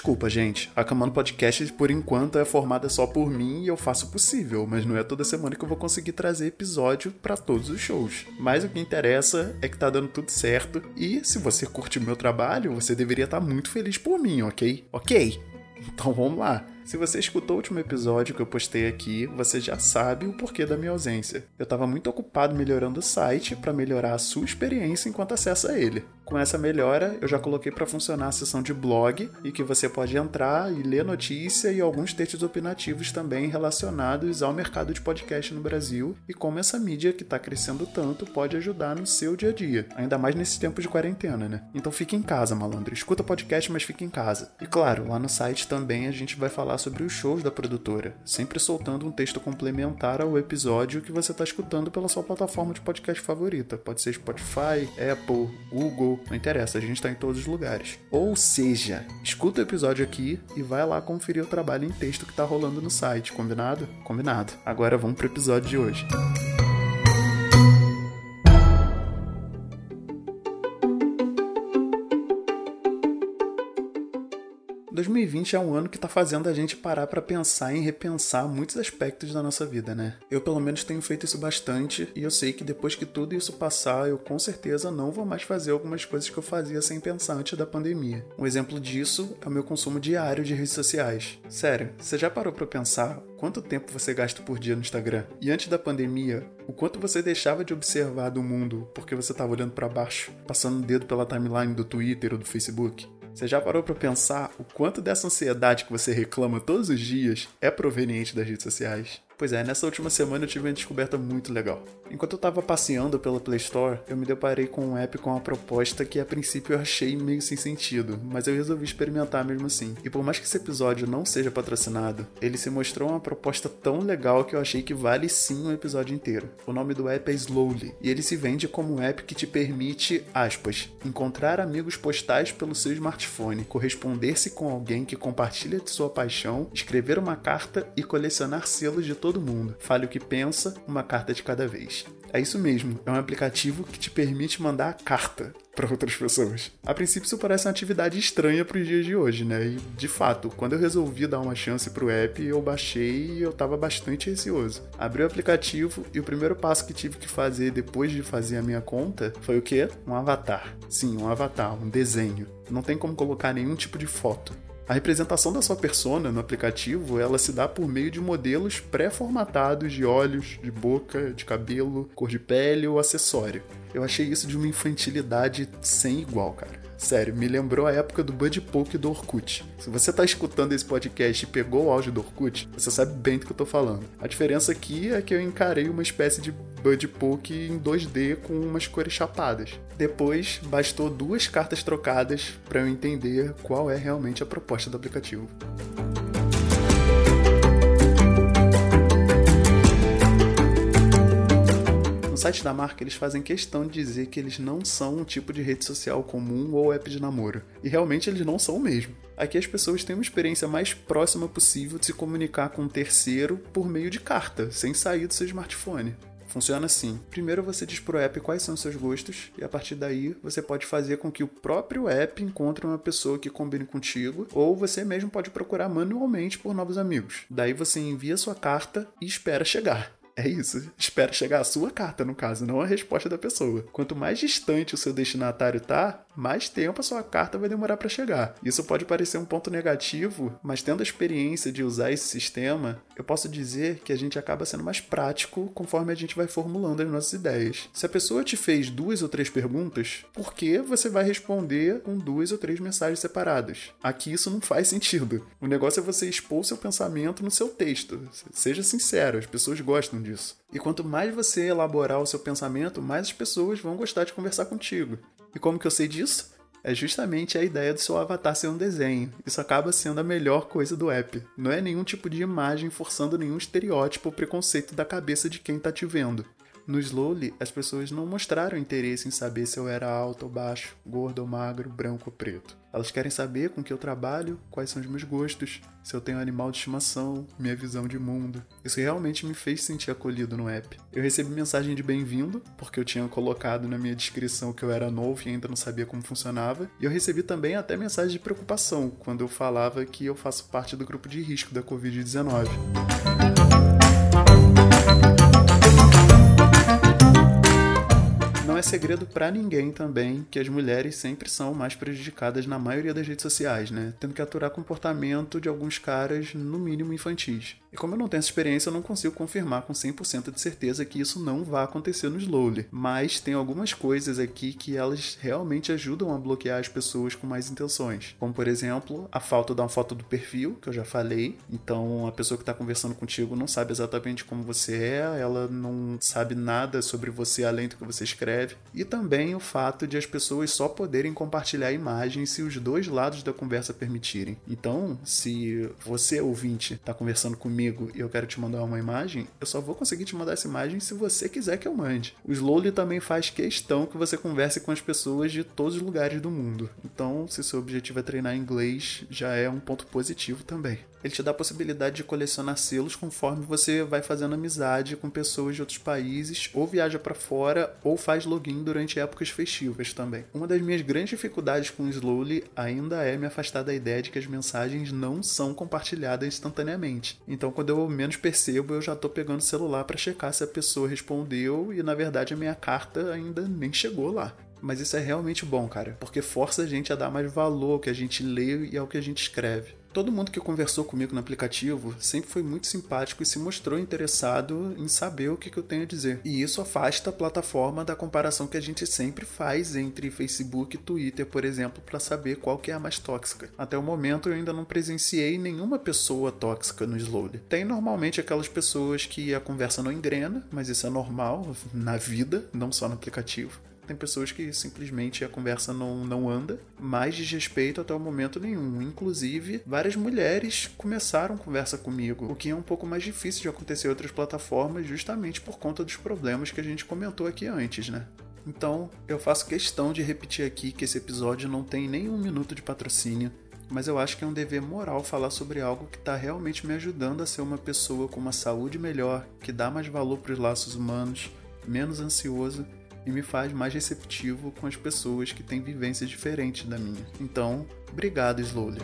Desculpa, gente. A Camano Podcast, por enquanto, é formada só por mim e eu faço o possível, mas não é toda semana que eu vou conseguir trazer episódio para todos os shows. Mas o que interessa é que tá dando tudo certo e se você curte o meu trabalho, você deveria estar tá muito feliz por mim, ok? Ok? Então vamos lá. Se você escutou o último episódio que eu postei aqui, você já sabe o porquê da minha ausência. Eu estava muito ocupado melhorando o site para melhorar a sua experiência enquanto acessa ele. Com essa melhora, eu já coloquei para funcionar a seção de blog e que você pode entrar e ler notícia e alguns textos opinativos também relacionados ao mercado de podcast no Brasil e como essa mídia que está crescendo tanto pode ajudar no seu dia a dia, ainda mais nesse tempo de quarentena, né? Então fique em casa, malandro. Escuta podcast, mas fique em casa. E claro, lá no site também a gente vai falar sobre os shows da produtora, sempre soltando um texto complementar ao episódio que você está escutando pela sua plataforma de podcast favorita. Pode ser Spotify, Apple, Google, não interessa, a gente está em todos os lugares. Ou seja, escuta o episódio aqui e vai lá conferir o trabalho em texto que está rolando no site, combinado? Combinado. Agora vamos pro episódio de hoje. 2020 é um ano que tá fazendo a gente parar para pensar e repensar muitos aspectos da nossa vida, né? Eu pelo menos tenho feito isso bastante e eu sei que depois que tudo isso passar, eu com certeza não vou mais fazer algumas coisas que eu fazia sem pensar antes da pandemia. Um exemplo disso é o meu consumo diário de redes sociais. Sério, você já parou para pensar quanto tempo você gasta por dia no Instagram? E antes da pandemia, o quanto você deixava de observar do mundo porque você estava olhando para baixo, passando o dedo pela timeline do Twitter ou do Facebook? Você já parou para pensar o quanto dessa ansiedade que você reclama todos os dias é proveniente das redes sociais? Pois é, nessa última semana eu tive uma descoberta muito legal. Enquanto eu estava passeando pela Play Store, eu me deparei com um app com uma proposta que a princípio eu achei meio sem sentido, mas eu resolvi experimentar mesmo assim. E por mais que esse episódio não seja patrocinado, ele se mostrou uma proposta tão legal que eu achei que vale sim um episódio inteiro. O nome do app é Slowly, e ele se vende como um app que te permite, aspas, encontrar amigos postais pelo seu smartphone, corresponder-se com alguém que compartilha de sua paixão, escrever uma carta e colecionar selos de todo todo mundo. Fale o que pensa, uma carta de cada vez. É isso mesmo, é um aplicativo que te permite mandar carta para outras pessoas. A princípio isso parece uma atividade estranha para os dias de hoje, né? E de fato, quando eu resolvi dar uma chance pro app, eu baixei e eu estava bastante receoso. Abri o aplicativo e o primeiro passo que tive que fazer depois de fazer a minha conta foi o quê? Um avatar. Sim, um avatar, um desenho. Não tem como colocar nenhum tipo de foto. A representação da sua persona no aplicativo, ela se dá por meio de modelos pré-formatados de olhos, de boca, de cabelo, cor de pele ou acessório. Eu achei isso de uma infantilidade sem igual, cara. Sério, me lembrou a época do Bud Poke do Orkut. Se você tá escutando esse podcast e pegou o áudio do Orkut, você sabe bem do que eu tô falando. A diferença aqui é que eu encarei uma espécie de Bud Poke em 2D com umas cores chapadas. Depois, bastou duas cartas trocadas para eu entender qual é realmente a proposta do aplicativo. site da marca eles fazem questão de dizer que eles não são um tipo de rede social comum ou app de namoro. E realmente eles não são o mesmo. Aqui as pessoas têm uma experiência mais próxima possível de se comunicar com um terceiro por meio de carta, sem sair do seu smartphone. Funciona assim. Primeiro você diz pro app quais são os seus gostos e a partir daí você pode fazer com que o próprio app encontre uma pessoa que combine contigo ou você mesmo pode procurar manualmente por novos amigos. Daí você envia sua carta e espera chegar. É isso. Espera chegar a sua carta, no caso, não a resposta da pessoa. Quanto mais distante o seu destinatário tá, mais tempo a sua carta vai demorar para chegar. Isso pode parecer um ponto negativo, mas tendo a experiência de usar esse sistema, eu posso dizer que a gente acaba sendo mais prático conforme a gente vai formulando as nossas ideias. Se a pessoa te fez duas ou três perguntas, por que você vai responder com duas ou três mensagens separadas? Aqui isso não faz sentido. O negócio é você expor seu pensamento no seu texto. Seja sincero, as pessoas gostam disso. E quanto mais você elaborar o seu pensamento, mais as pessoas vão gostar de conversar contigo. E como que eu sei disso? É justamente a ideia do seu avatar ser um desenho. Isso acaba sendo a melhor coisa do app. Não é nenhum tipo de imagem forçando nenhum estereótipo ou preconceito da cabeça de quem está te vendo. No Slowly, as pessoas não mostraram interesse em saber se eu era alto ou baixo, gordo ou magro, branco ou preto. Elas querem saber com que eu trabalho, quais são os meus gostos, se eu tenho animal de estimação, minha visão de mundo. Isso realmente me fez sentir acolhido no app. Eu recebi mensagem de bem-vindo, porque eu tinha colocado na minha descrição que eu era novo e ainda não sabia como funcionava. E eu recebi também até mensagem de preocupação, quando eu falava que eu faço parte do grupo de risco da Covid-19. É segredo para ninguém também que as mulheres sempre são mais prejudicadas na maioria das redes sociais, né? Tendo que aturar comportamento de alguns caras, no mínimo infantis. E como eu não tenho essa experiência, eu não consigo confirmar com 100% de certeza que isso não vai acontecer no Slowly. Mas tem algumas coisas aqui que elas realmente ajudam a bloquear as pessoas com mais intenções. Como, por exemplo, a falta uma foto do perfil, que eu já falei. Então, a pessoa que está conversando contigo não sabe exatamente como você é, ela não sabe nada sobre você além do que você escreve. E também o fato de as pessoas só poderem compartilhar imagens se os dois lados da conversa permitirem. Então, se você, ouvinte, está conversando comigo, e eu quero te mandar uma imagem, eu só vou conseguir te mandar essa imagem se você quiser que eu mande. O Slowly também faz questão que você converse com as pessoas de todos os lugares do mundo. Então, se seu objetivo é treinar inglês, já é um ponto positivo também. Ele te dá a possibilidade de colecionar selos conforme você vai fazendo amizade com pessoas de outros países, ou viaja para fora, ou faz durante épocas festivas também. Uma das minhas grandes dificuldades com o Slowly ainda é me afastar da ideia de que as mensagens não são compartilhadas instantaneamente. Então, quando eu menos percebo, eu já tô pegando o celular para checar se a pessoa respondeu e na verdade a minha carta ainda nem chegou lá. Mas isso é realmente bom, cara, porque força a gente a dar mais valor ao que a gente lê e ao que a gente escreve. Todo mundo que conversou comigo no aplicativo sempre foi muito simpático e se mostrou interessado em saber o que, eu tenho a dizer. E isso afasta a plataforma da comparação que a gente sempre faz entre Facebook e Twitter, por exemplo, para saber qual que é a mais tóxica. Até o momento eu ainda não presenciei nenhuma pessoa tóxica no Slowly. Tem normalmente aquelas pessoas que a conversa não engrena, mas isso é normal na vida, não só no aplicativo tem pessoas que simplesmente a conversa não, não anda, mais desrespeito até o momento nenhum. Inclusive, várias mulheres começaram conversa comigo, o que é um pouco mais difícil de acontecer em outras plataformas, justamente por conta dos problemas que a gente comentou aqui antes, né? Então, eu faço questão de repetir aqui que esse episódio não tem nem um minuto de patrocínio, mas eu acho que é um dever moral falar sobre algo que está realmente me ajudando a ser uma pessoa com uma saúde melhor, que dá mais valor para os laços humanos, menos ansioso e me faz mais receptivo com as pessoas que têm vivências diferentes da minha. Então, obrigado, Slowly.